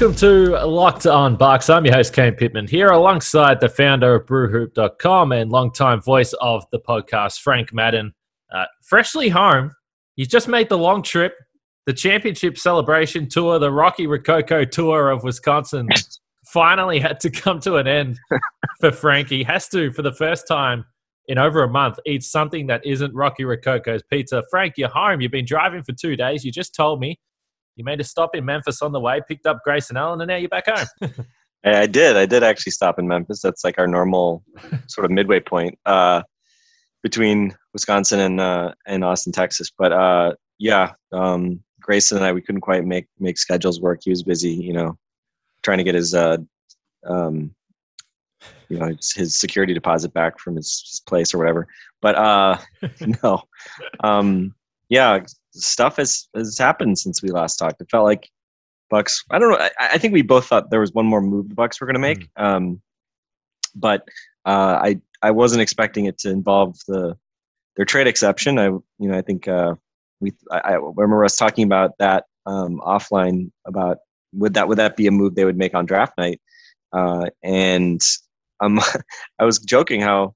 Welcome to Locked On Bucks. I'm your host, Kane Pitman, here alongside the founder of BrewHoop.com and longtime voice of the podcast, Frank Madden. Uh, freshly home, he's just made the long trip, the championship celebration tour, the Rocky Rococo tour of Wisconsin finally had to come to an end for Frank. He has to, for the first time in over a month, eat something that isn't Rocky Rococo's pizza. Frank, you're home. You've been driving for two days. You just told me you made a stop in Memphis on the way, picked up Grayson and Allen, and now you're back home. I did. I did actually stop in Memphis. That's like our normal sort of midway point uh, between Wisconsin and uh, and Austin, Texas. But uh, yeah, um, Grayson and I we couldn't quite make make schedules work. He was busy, you know, trying to get his uh, um, you know his, his security deposit back from his, his place or whatever. But uh, no, um, yeah, stuff has has happened since we last talked. It felt like Bucks. I don't know. I, I think we both thought there was one more move the Bucks were going to make, mm. um, but uh, I I wasn't expecting it to involve the their trade exception. I you know I think uh, we I, I, remember us talking about that um, offline about would that would that be a move they would make on draft night, uh, and um, I was joking how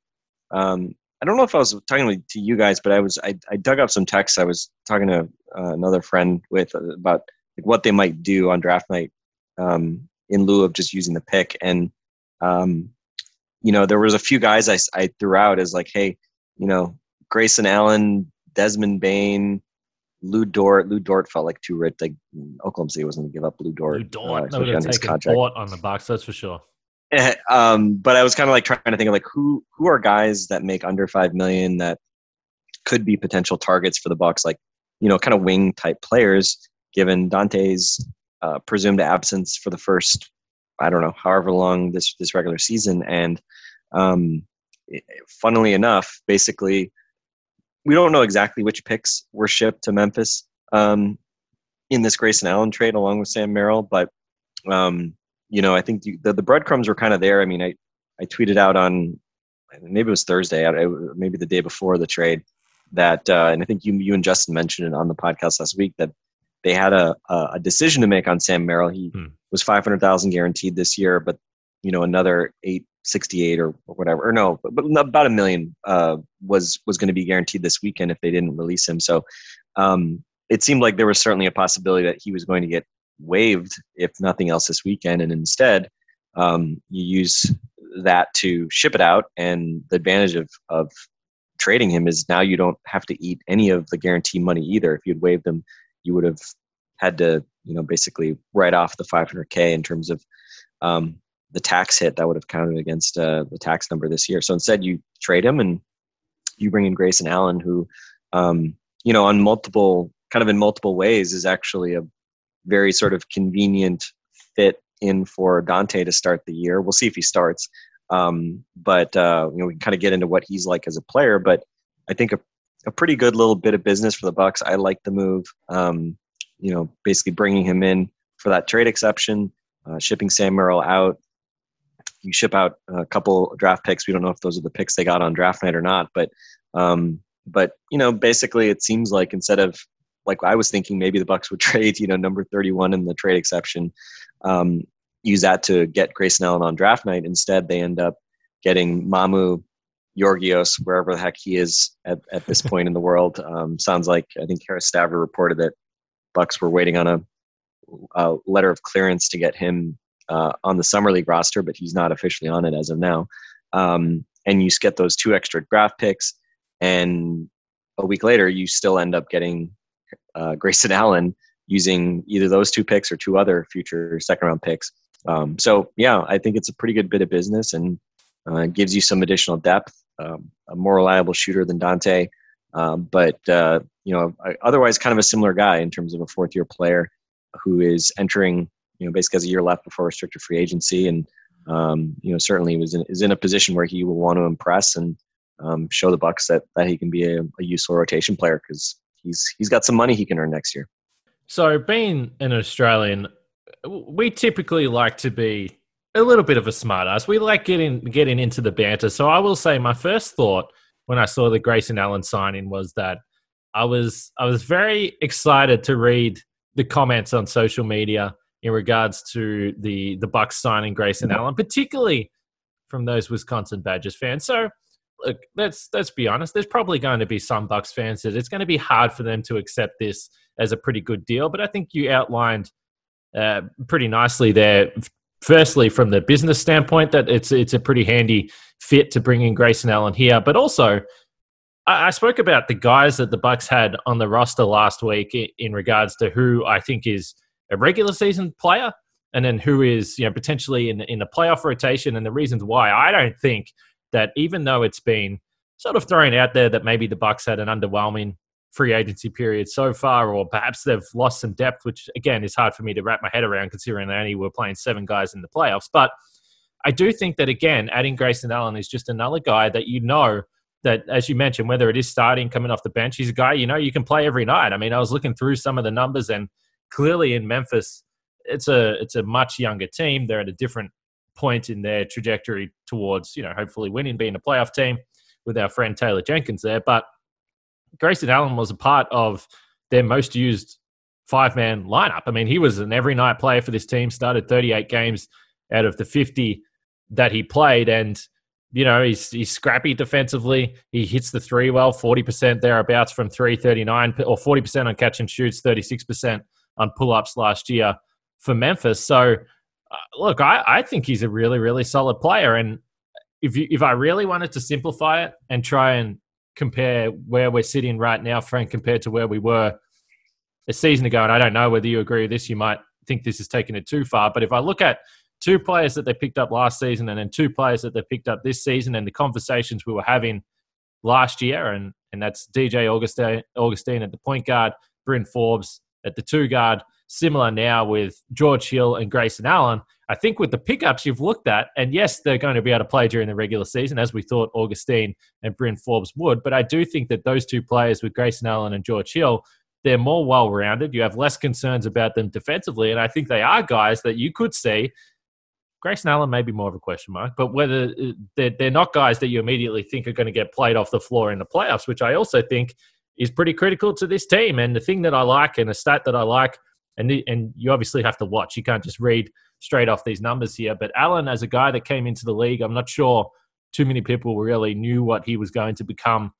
um, I don't know if I was talking to you guys, but I was I, I dug up some texts. I was talking to uh, another friend with uh, about like, what they might do on draft night um, in lieu of just using the pick. And um, you know, there was a few guys I, I threw out as like, hey, you know, Grayson Allen, Desmond Bane, Lu Dort. Lu Dort felt like too rich. Like Oklahoma City wasn't going to give up Lu Dort. Lu Dort, uh, would have taken Dort on the box. That's for sure. um, but I was kind of like trying to think of like who who are guys that make under five million that could be potential targets for the Bucks, like you know, kind of wing type players. Given Donte's uh, presumed absence for the first, I don't know, however long this this regular season, and um, funnily enough, basically, we don't know exactly which picks were shipped to Memphis um, in this Grayson Allen trade, along with Sam Merrill, but um, you know, I think the, the breadcrumbs were kind of there. I mean, I, I tweeted out on maybe it was Thursday, maybe the day before the trade, that uh, and I think you you and Justin mentioned it on the podcast last week that they had a a decision to make on Sam Merrill. He hmm. was five hundred thousand guaranteed this year, but you know another eight sixty eight or, or whatever, or no, but, but about a million uh, was was going to be guaranteed this weekend if they didn't release him. So um, it seemed like there was certainly a possibility that he was going to get waived, if nothing else, this weekend. And instead, um, you use that to ship it out. And the advantage of, of trading him is now you don't have to eat any of the guarantee money either. If you'd waived them, you would have had to, you know, basically write off the 500K in terms of um, the tax hit that would have counted against uh, the tax number this year. So instead, you trade him and you bring in Grayson Allen, who, um, you know, on multiple, kind of in multiple ways, is actually a very sort of convenient fit in for Donte to start the year. We'll see if he starts. Um, but uh, you know, we can kind of get into what he's like as a player. But I think a, a pretty good little bit of business for the Bucks. I like the move. Um, you know, basically bringing him in for that trade exception, uh, shipping Sam Merrill out. You ship out a couple draft picks. We don't know if those are the picks they got on draft night or not, but um, but you know, basically, it seems like instead of like I was thinking maybe the Bucks would trade, you know, number 31 in the trade exception, um, use that to get Grayson Allen on draft night. Instead, they end up getting Mamu Georgios, wherever the heck he is at, at this point in the world. Um, sounds like I think Harris Staver reported that Bucks were waiting on a, a letter of clearance to get him uh, on the summer league roster, but he's not officially on it as of now. Um, and you get those two extra draft picks, and a week later, you still end up getting uh, Grayson Allen using either those two picks or two other future second round picks Um, so yeah, I think it's a pretty good bit of business and uh, gives you some additional depth. Um, a more reliable shooter than Donte, um, but uh, you know, otherwise kind of a similar guy in terms of a fourth year player who is entering, you know, basically has a year left before restricted free agency, and um, you know, certainly was in, is in a position where he will want to impress and um, show the Bucks that that he can be a, a useful rotation player because he's he's got some money he can earn next year. So, being an Australian, we typically like to be a little bit of a smartass. We like getting getting into the banter. So, I will say my first thought when I saw the Grayson Allen signing was that I was I was very excited to read the comments on social media in regards to the the Bucks signing Grayson Allen, particularly from those Wisconsin Badgers fans. So look, let's let's be honest. There's probably going to be some Bucks fans that it's going to be hard for them to accept this as a pretty good deal. But I think you outlined uh, pretty nicely there. Firstly, from the business standpoint, that it's it's a pretty handy fit to bring in Grayson Allen here, but also I, I spoke about the guys that the Bucks had on the roster last week in, in regards to who I think is a regular season player and then who is you know potentially in in a playoff rotation and the reasons why I don't think that even though it's been sort of thrown out there that maybe the Bucks had an underwhelming free agency period so far, or perhaps they've lost some depth, which again is hard for me to wrap my head around considering they only were playing seven guys in the playoffs. But I do think that again, adding Grayson Allen is just another guy that you know that, as you mentioned, whether it is starting, coming off the bench, he's a guy you know you can play every night. I mean, I was looking through some of the numbers, and clearly in Memphis, it's a it's a much younger team. They're at a different point in their trajectory towards you know hopefully winning, being a playoff team with our friend Taylor Jenkins there, but Grayson Allen was a part of their most used five man lineup. I mean, he was an every night player for this team, started 38 games out of the 50 that he played. And, you know, he's, he's scrappy defensively. He hits the three well, 40% thereabouts from 339, or 40% on catch and shoots, 36% on pull ups last year for Memphis. So, Uh, look, I, I think he's a really, really solid player. And if, you, if I really wanted to simplify it and try and compare where we're sitting right now, Frank, compared to where we were a season ago. And I don't know whether you agree with this. You might think this is taking it too far. But if I look at two players that they picked up last season and then two players that they picked up this season and the conversations we were having last year, and, and that's DJ Augustine, Augustin at the point guard, Bryn Forbes at the two guard, similar now with George Hill and Grayson Allen. I think with the pickups you've looked at, and yes, they're going to be able to play during the regular season, as we thought Augustine and Bryn Forbes would. But I do think that those two players with Grayson Allen and George Hill, they're more well rounded. You have less concerns about them defensively. And I think they are guys that you could see. Grayson Allen may be more of a question mark, but whether uh, they're, they're not guys that you immediately think are going to get played off the floor in the playoffs, which I also think is pretty critical to this team. And the thing that I like and a stat that I like and the, and you obviously have to watch. You can't just read straight off these numbers here. But Allen, as a guy that came into the league, I'm not sure too many people really knew what he was going to become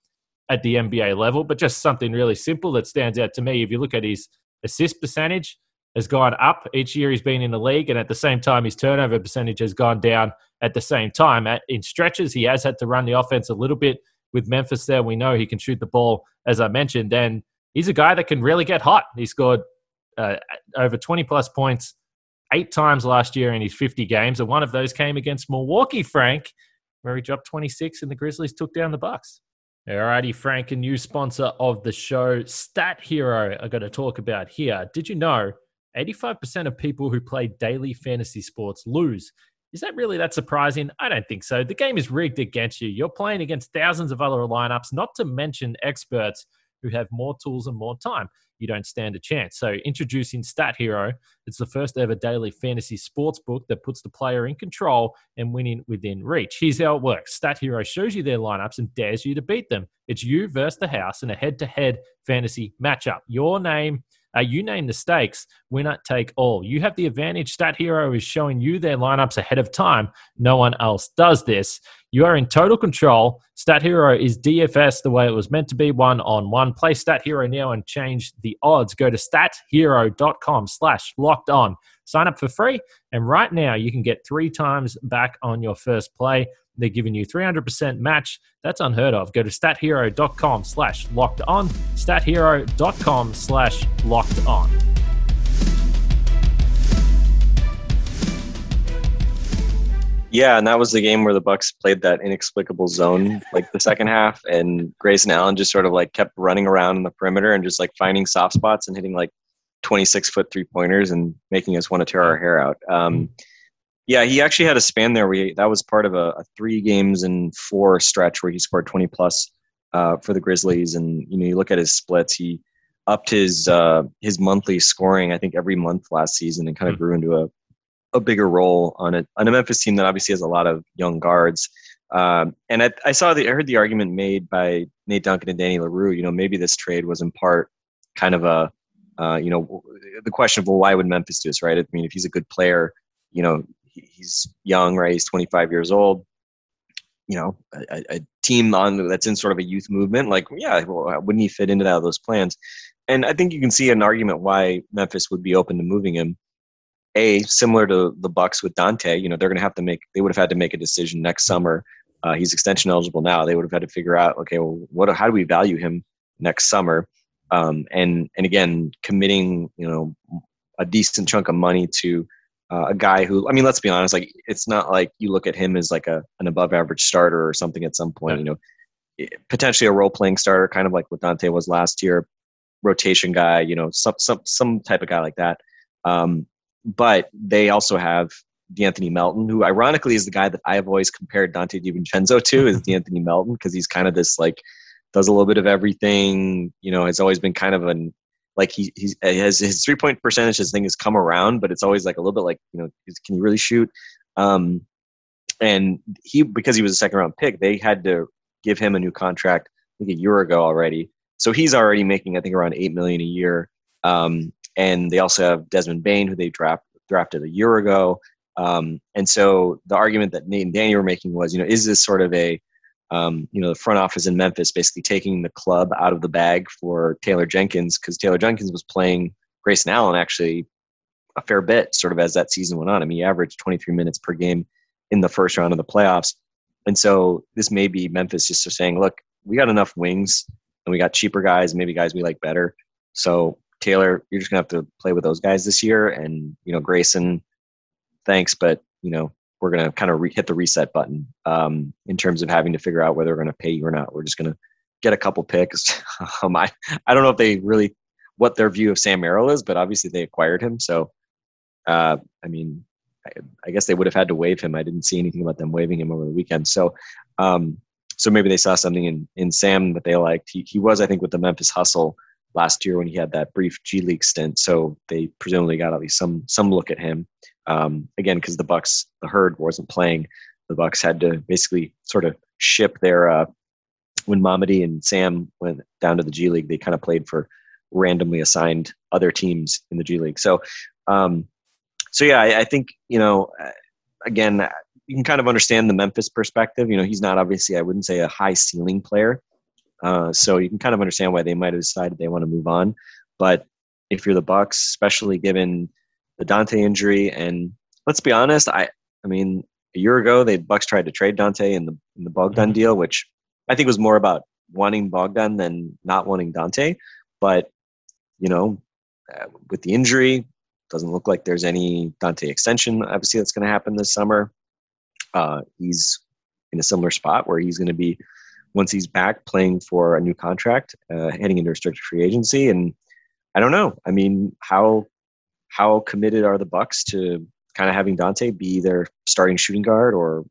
at the NBA level. But just something really simple that stands out to me. If you look at his assist percentage, has gone up each year he's been in the league, and at the same time, his turnover percentage has gone down at the same time. In stretches, he has had to run the offense a little bit with Memphis there. We know he can shoot the ball, as I mentioned, and he's a guy that can really get hot. He scored uh, over 20 plus points eight times last year in his 50 games, and one of those came against Milwaukee, Frank, where he dropped 26 and the Grizzlies took down the Bucks. Alrighty, Frank, a new sponsor of the show, Stat Hero, I got to talk about here. Did you know 85% of people who play daily fantasy sports lose? Is that really that surprising? I don't think so. The game is rigged against you. You're playing against thousands of other lineups, not to mention experts who have more tools and more time you don't stand a chance. So, introducing Stat Hero, it's the first ever daily fantasy sports book that puts the player in control and winning within reach. Here's how it works Stat Hero shows you their lineups and dares you to beat them. It's you versus the house in a head to head fantasy matchup. Your name uh, you name the stakes, winner take all. You have the advantage. Stat Hero is showing you their lineups ahead of time. No one else does this. You are in total control. Stat Hero is DFS the way it was meant to be, one on one. Play Stat Hero now and change the odds. Go to stathero.com slash locked on. Sign up for free, and right now you can get three times back on your first play. They're giving you 300% match. That's unheard of. Go to stathero.com slash locked on. Stathero.com slash locked on. Yeah, and that was the game where the Bucks played that inexplicable zone, like the second half, and Grayson Allen just sort of like kept running around in the perimeter and just like finding soft spots and hitting like 26 foot three pointers and making us want to tear our hair out. Um, yeah, he actually had a span there he, that was part of a, a, three games and four stretch where he scored 20 plus uh, for the Grizzlies. And you know, you look at his splits, he upped his uh, his monthly scoring. I think every month last season, and kind of mm-hmm. grew into a a bigger role on a on a Memphis team that obviously has a lot of young guards. Um, and I, I, saw the I heard the argument made by Nate Duncan and Danny Leroux. You know, maybe this trade was in part kind of a uh, you know the question of well, why would Memphis do this, right? I mean, if he's a good player, you know, he, he's young, right? He's 25 years old. You know, a, a, team on that's in sort of a youth movement, like yeah, well, wouldn't he fit into that, those plans? And I think you can see an argument why Memphis would be open to moving him a similar to the Bucks with Donte. You know, they're going to have to make. They would have had to make a decision next summer. Uh, he's extension eligible now. They would have had to figure out, okay, well, what? How do we value him next summer? Um, and and again, committing you know a decent chunk of money to uh, a guy who, I mean, let's be honest, like it's not like you look at him as like a an above average starter or something at some point. Yeah. You know, potentially a role playing starter, kind of like what Donte was last year, rotation guy. You know, some some some type of guy like that. Um, but they also have De'Anthony Melton, who ironically is the guy that I've always compared Donte DiVincenzo to, is De'Anthony Melton, because he's kind of this like does a little bit of everything. You know, has always been kind of an like he he's has his three point percentage his thing has come around, but it's always like a little bit like you know can he really shoot? Um, and he because he was a second round pick, they had to give him a new contract I think a year ago already. So he's already making I think around eight million a year. Um, and they also have Desmond Bane, who they draft, drafted a year ago. Um, and so the argument that Nate and Danny were making was, you know, is this sort of a, um, you know, the front office in Memphis basically taking the club out of the bag for Taylor Jenkins because Taylor Jenkins was playing Grayson Allen actually a fair bit, sort of as that season went on. I mean, he averaged 23 minutes per game in the first round of the playoffs. And so this may be Memphis just saying, look, we got enough wings and we got cheaper guys, maybe guys we like better. So Taylor, you're just gonna have to play with those guys this year, and you know Grayson, thanks, but you know we're gonna kind of re- hit the reset button um, in terms of having to figure out whether we're gonna pay you or not. We're just gonna get a couple picks. um, I I don't know if they really what their view of Sam Merrill is, but obviously they acquired him, so uh, I mean, I, I, guess they would have had to waive him. I didn't see anything about them waiving him over the weekend, so. Um, so maybe they saw something in, in Sam that they liked. He, he was, I think, with the Memphis Hustle last year when he had that brief G League stint. So they presumably got at least some some look at him. Um, again, because the Bucks, the herd wasn't playing, the Bucks had to basically sort of ship their uh, when Mamadi and Sam went down to the G League. They kind of played for randomly assigned other teams in the G League. So, um, so yeah, I, I think you know, uh, again, you can kind of understand the Memphis perspective. You know, he's not obviously, I wouldn't say a high ceiling player, uh, so you can kind of understand why they might have decided they want to move on. But if you're the Bucks, especially given the Donte injury, and let's be honest, I I mean, a year ago the Bucks tried to trade Donte in the in the Bogdan mm-hmm. deal, which I think was more about wanting Bogdan than not wanting Donte. But you know, uh, with the injury, doesn't look like there's any Donte extension. Obviously, that's going to happen this summer. Uh, he's in a similar spot where he's going to be once he's back playing for a new contract, uh, heading into restricted free agency. And I don't know. I mean, how how committed are the Bucks to kind of having Donte be their starting shooting guard or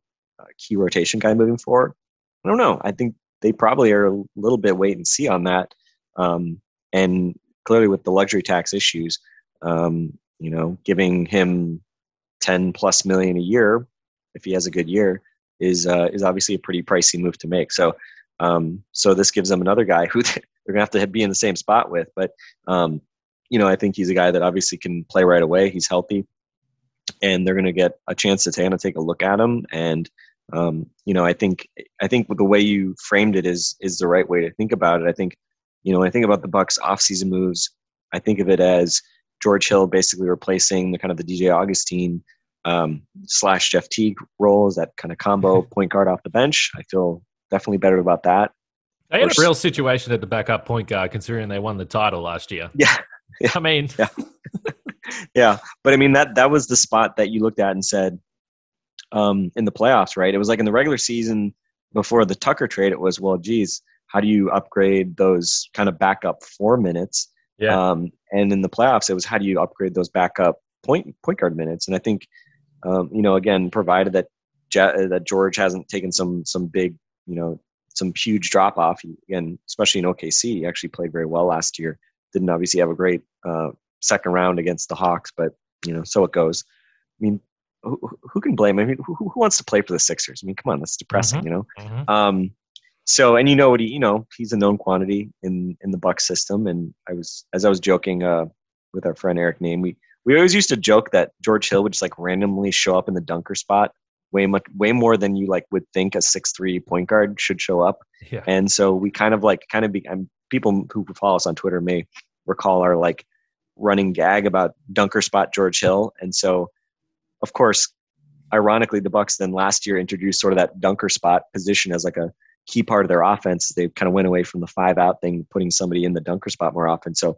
key rotation guy moving forward? I don't know. I think they probably are a little bit wait and see on that. Um, and clearly, with the luxury tax issues, um, you know, giving him ten plus million a year if he has a good year is uh, is obviously a pretty pricey move to make. So um, so this gives them another guy who they're gonna have to be in the same spot with. But um, you know, I think he's a guy that obviously can play right away. He's healthy, and they're gonna get a chance to kind of take a look at him. And um, you know, I think I think the way you framed it is is the right way to think about it. I think you know when I think about the Bucks offseason moves, I think of it as George Hill basically replacing the kind of the DJ Augustin um, slash Jeff Teague role as that kind of combo point guard off the bench. I feel definitely better about that. They had a real situation at the backup point guard, considering they won the title last year. Yeah, yeah. I mean, yeah, yeah. But I mean that that was the spot that you looked at and said, um, in the playoffs, right? It was like in the regular season before the Tucker trade, it was, well, geez, how do you upgrade those kind of backup four minutes? Yeah. Um, and in the playoffs, it was how do you upgrade those backup point point guard minutes? And I think, um, you know, again, provided that that George hasn't taken some some big, you know, some huge drop off. Again, especially in OKC, he actually played very well last year. Didn't obviously have a great uh, second round against the Hawks, but you know, so it goes. I mean, who, who can blame? I mean, who, who, wants to play for the Sixers? I mean, come on, that's depressing, mm-hmm. you know. Mm-hmm. Um, so, and you know what? He, you know, he's a known quantity in in the Buck system. And I was, as I was joking uh, with our friend Eric Nehm, we we always used to joke that George Hill would just like randomly show up in the dunker spot way much way more than you like would think a six three point guard should show up. Yeah. And so we kind of like kind of be I'm, people who follow us on Twitter may recall our like running gag about dunker spot George Hill. And so of course, ironically, the Bucks then last year introduced sort of that dunker spot position as like a key part of their offense. They kind of went away from the five out thing, putting somebody in the dunker spot more often. So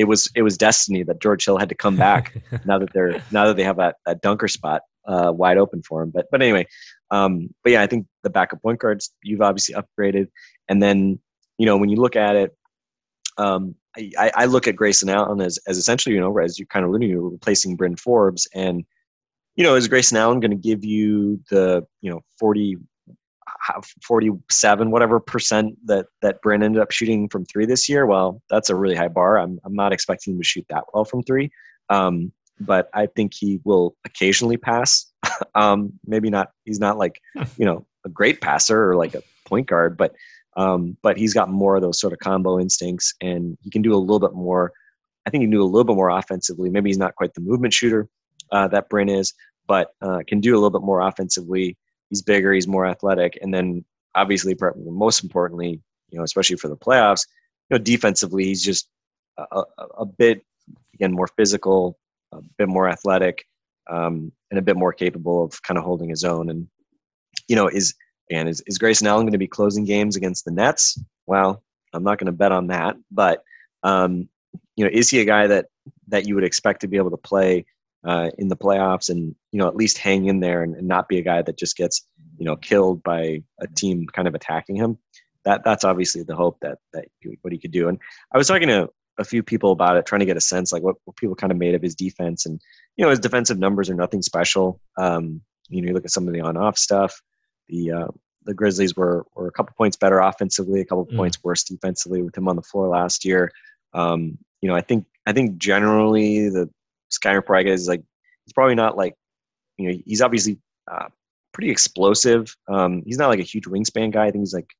it was it was destiny that George Hill had to come back now that they're now that they have that, that dunker spot uh, wide open for him. But but anyway, um, but yeah, I think the backup point guards you've obviously upgraded, and then you know when you look at it, um, I, I look at Grayson Allen as as essentially you know as you're kind of alluding to replacing Bryn Forbes, and you know is Grayson Allen going to give you the you know 40 47 whatever percent that that Bryn ended up shooting from three this year well that's a really high bar i'm, I'm not expecting him to shoot that well from three um, but I think he will occasionally pass. um, maybe not. He's not like you know a great passer or like a point guard, but um, but he's got more of those sort of combo instincts, and he can do a little bit more. I think he can do a little bit more offensively. Maybe he's not quite the movement shooter uh, that Bryn is, but uh, can do a little bit more offensively. He's bigger. He's more athletic, and then obviously, most importantly, you know, especially for the playoffs, you know, defensively, he's just a, a, a bit again more physical, a bit more athletic, um, and a bit more capable of kind of holding his own. And you know, is and is is Grayson Allen going to be closing games against the Nets? Well, I'm not going to bet on that, but um, you know, is he a guy that that you would expect to be able to play uh, in the playoffs and you know at least hang in there and, and, not be a guy that just gets you know killed by a team kind of attacking him? That that's obviously the hope that that what he could do. And I was talking to a few people about it, trying to get a sense like what, what people kind of made of his defense. And you know, his defensive numbers are nothing special. Um, you know, you look at some of the on-off stuff. The uh, the Grizzlies were were a couple points better offensively, a couple mm. points worse defensively with him on the floor last year. Um, you know, I think I think generally the Sky report is like he's probably not like you know he's obviously uh, pretty explosive. Um, he's not like a huge wingspan guy. I think he's like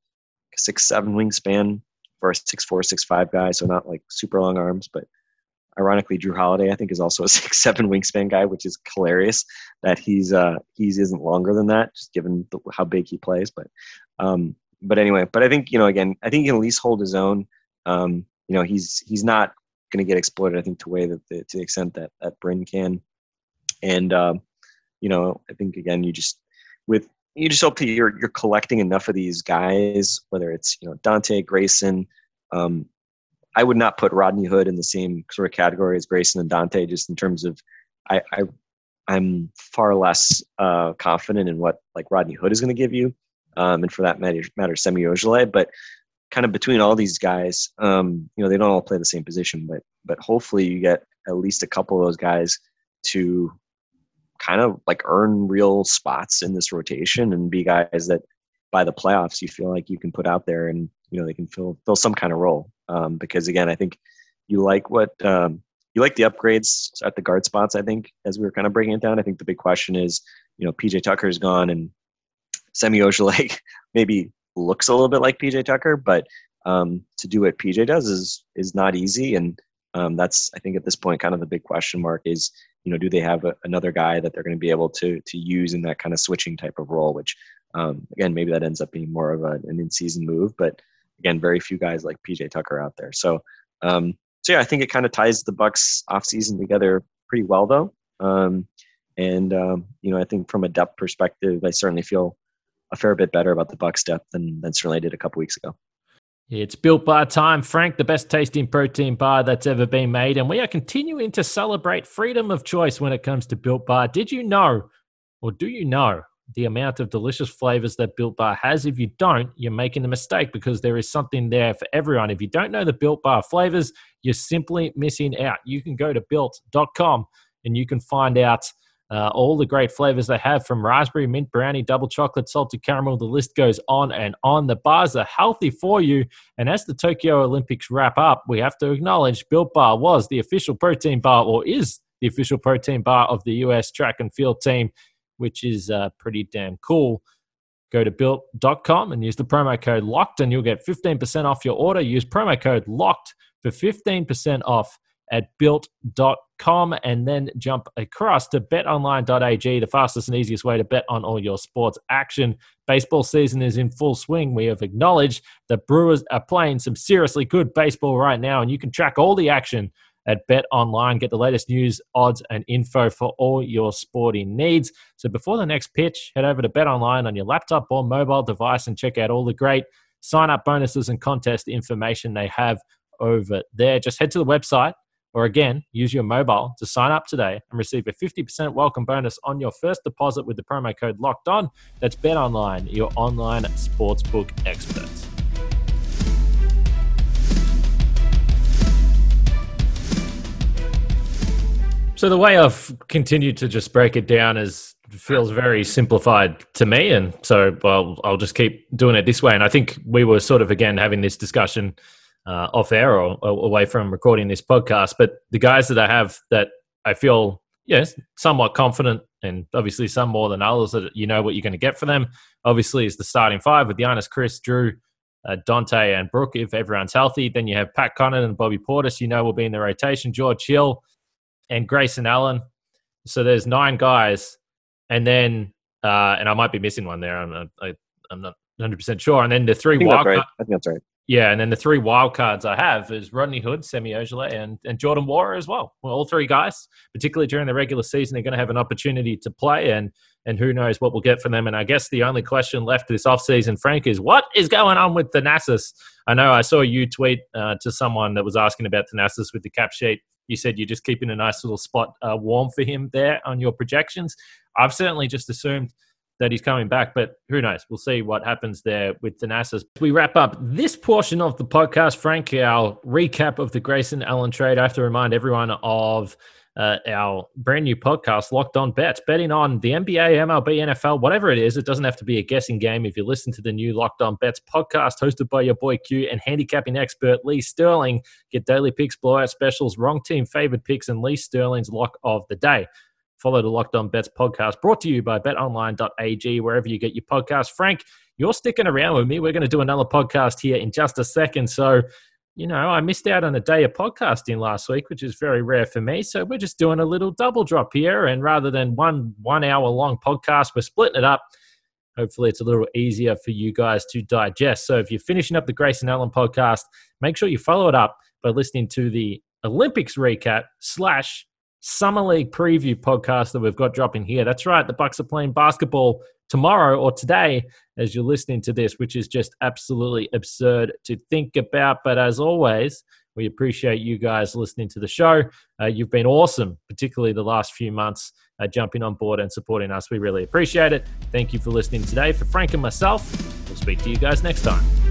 six seven wingspan for a six four six five guy, so not like super long arms. But ironically, Jrue Holiday I think is also a six seven wingspan guy, which is hilarious that he's uh he's isn't longer than that, just given the, how big he plays. But um, but anyway, but I think you know again, I think he can at least hold his own. Um, you know, he's he's not going to get exploited. I think to way that the, to the extent that that Bryn can, and um, you know, I think again, you just with you just hope that you're you're collecting enough of these guys, whether it's you know Donte Grayson. Um, I would not put Rodney Hood in the same sort of category as Grayson and Donte, just in terms of I, I I'm far less uh, confident in what like Rodney Hood is going to give you, um, and for that matter, matter Semi Ojeleye. But kind of between all these guys, um, you know, they don't all play the same position, but but hopefully you get at least a couple of those guys to kind of like earn real spots in this rotation and be guys that by the playoffs you feel like you can put out there and you know they can fill fill some kind of role. Um, because again, I think you like what um, you like the upgrades at the guard spots. I think as we were kind of breaking it down, I think the big question is you know PJ Tucker's gone and Semi Ojeleye maybe looks a little bit like PJ Tucker, but um, to do what PJ does is is not easy, and um, that's I think at this point kind of the big question mark is you know, do they have a, another guy that they're going to be able to to use in that kind of switching type of role? Which, um, again, maybe that ends up being more of a, an in-season move. But again, very few guys like PJ Tucker out there. So, um, so yeah, I think it kind of ties the Bucks off-season together pretty well, though. Um, and um, you know, I think from a depth perspective, I certainly feel a fair bit better about the Bucks depth than than certainly I did a couple weeks ago. It's Built Bar time, Frank, the best tasting protein bar that's ever been made. And we are continuing to celebrate freedom of choice when it comes to Built Bar. Did you know, or do you know, the amount of delicious flavors that Built Bar has. If you don't, you're making a mistake because there is something there for everyone. If you don't know the Built Bar flavors, you're simply missing out. You can go to built.com and you can find out uh, all the great flavors they have from raspberry, mint brownie, double chocolate, salted caramel. The list goes on and on. The bars are healthy for you. And as the Tokyo Olympics wrap up, we have to acknowledge Built Bar was the official protein bar or is the official protein bar of the US track and field team, which is uh, pretty damn cool. Go to built.com and use the promo code LOCKED, and you'll get 15% off your order. Use promo code LOCKED for 15% off at built.com and then jump across to betonline.ag, the fastest and easiest way to bet on all your sports action. Baseball season is in full swing. We have acknowledged that Brewers are playing some seriously good baseball right now, and you can track all the action at Bet Online. Get the latest news, odds, and info for all your sporting needs. So before the next pitch, head over to Bet Online on your laptop or mobile device and check out all the great sign up bonuses and contest information they have over there. Just head to the website or again, use your mobile to sign up today and receive a 50% welcome bonus on your first deposit with the promo code locked on. That's BetOnline, your online sportsbook experts. So the way I've continued to just break it down is feels very simplified to me, and so I'll just keep doing it this way. And I think we were sort of again having this discussion uh, off air or, or, away from recording this podcast. But the guys that I have that I feel yes somewhat confident, and obviously some more than others that you know what you're going to get for them. Obviously, is the starting five with Giannis, Chris, Jrue. Uh, Donte and Brooke. if everyone's healthy. Then you have Pat Connaughton and Bobby Portis, you know, will be in the rotation. George Hill, and Grayson Allen. So there's nine guys, and then uh, and I might be missing one there. I'm not, I, am not 100 percent sure. And then the three wild. Right. I think that's right. Yeah, and then the three wild cards I have is Rodney Hood, Semi Ojeleye, and, and Jordan Nwora as well. well. All three guys, particularly during the regular season, they're going to have an opportunity to play, and and who knows what we'll get from them. And I guess the only question left this offseason, Frank, is what is going on with Thanasis? I know I saw you tweet uh, to someone that was asking about Thanasis with the cap sheet you said you're just keeping a nice little spot uh, warm for him there on your projections. I've certainly just assumed that he's coming back, but who knows? We'll see what happens there with Thanasis. We wrap up this portion of the podcast, Frank, our recap of the Grayson Allen trade. I have to remind everyone of uh, our brand new podcast, Locked On Bets, betting on the NBA, MLB, NFL, whatever it is. It doesn't have to be a guessing game. If you listen to the new Locked On Bets podcast hosted by your boy Q and handicapping expert Lee Sterling, get daily picks, blowout specials, wrong team favored picks, and Lee Sterling's lock of the day. Follow the Locked On Bets podcast brought to you by betonline.ag, wherever you get your podcast. Frank, you're sticking around with me. We're going to do another podcast here in just a second. So you know, I missed out on a day of podcasting last week, which is very rare for me. So we're just doing a little double drop here. And rather than one one hour long podcast, we're splitting it up. Hopefully, it's a little easier for you guys to digest. So if you're finishing up the Grayson Allen podcast, make sure you follow it up by listening to the Olympics recap slash Summer League preview podcast that we've got dropping here. That's right, the Bucks are playing basketball tomorrow or today as you're listening to this, which is just absolutely absurd to think about. But as always, we appreciate you guys listening to the show. Uh, you've been awesome, particularly the last few months, uh, jumping on board and supporting us. We really appreciate it. Thank you for listening today. For Frank and myself, we'll speak to you guys next time.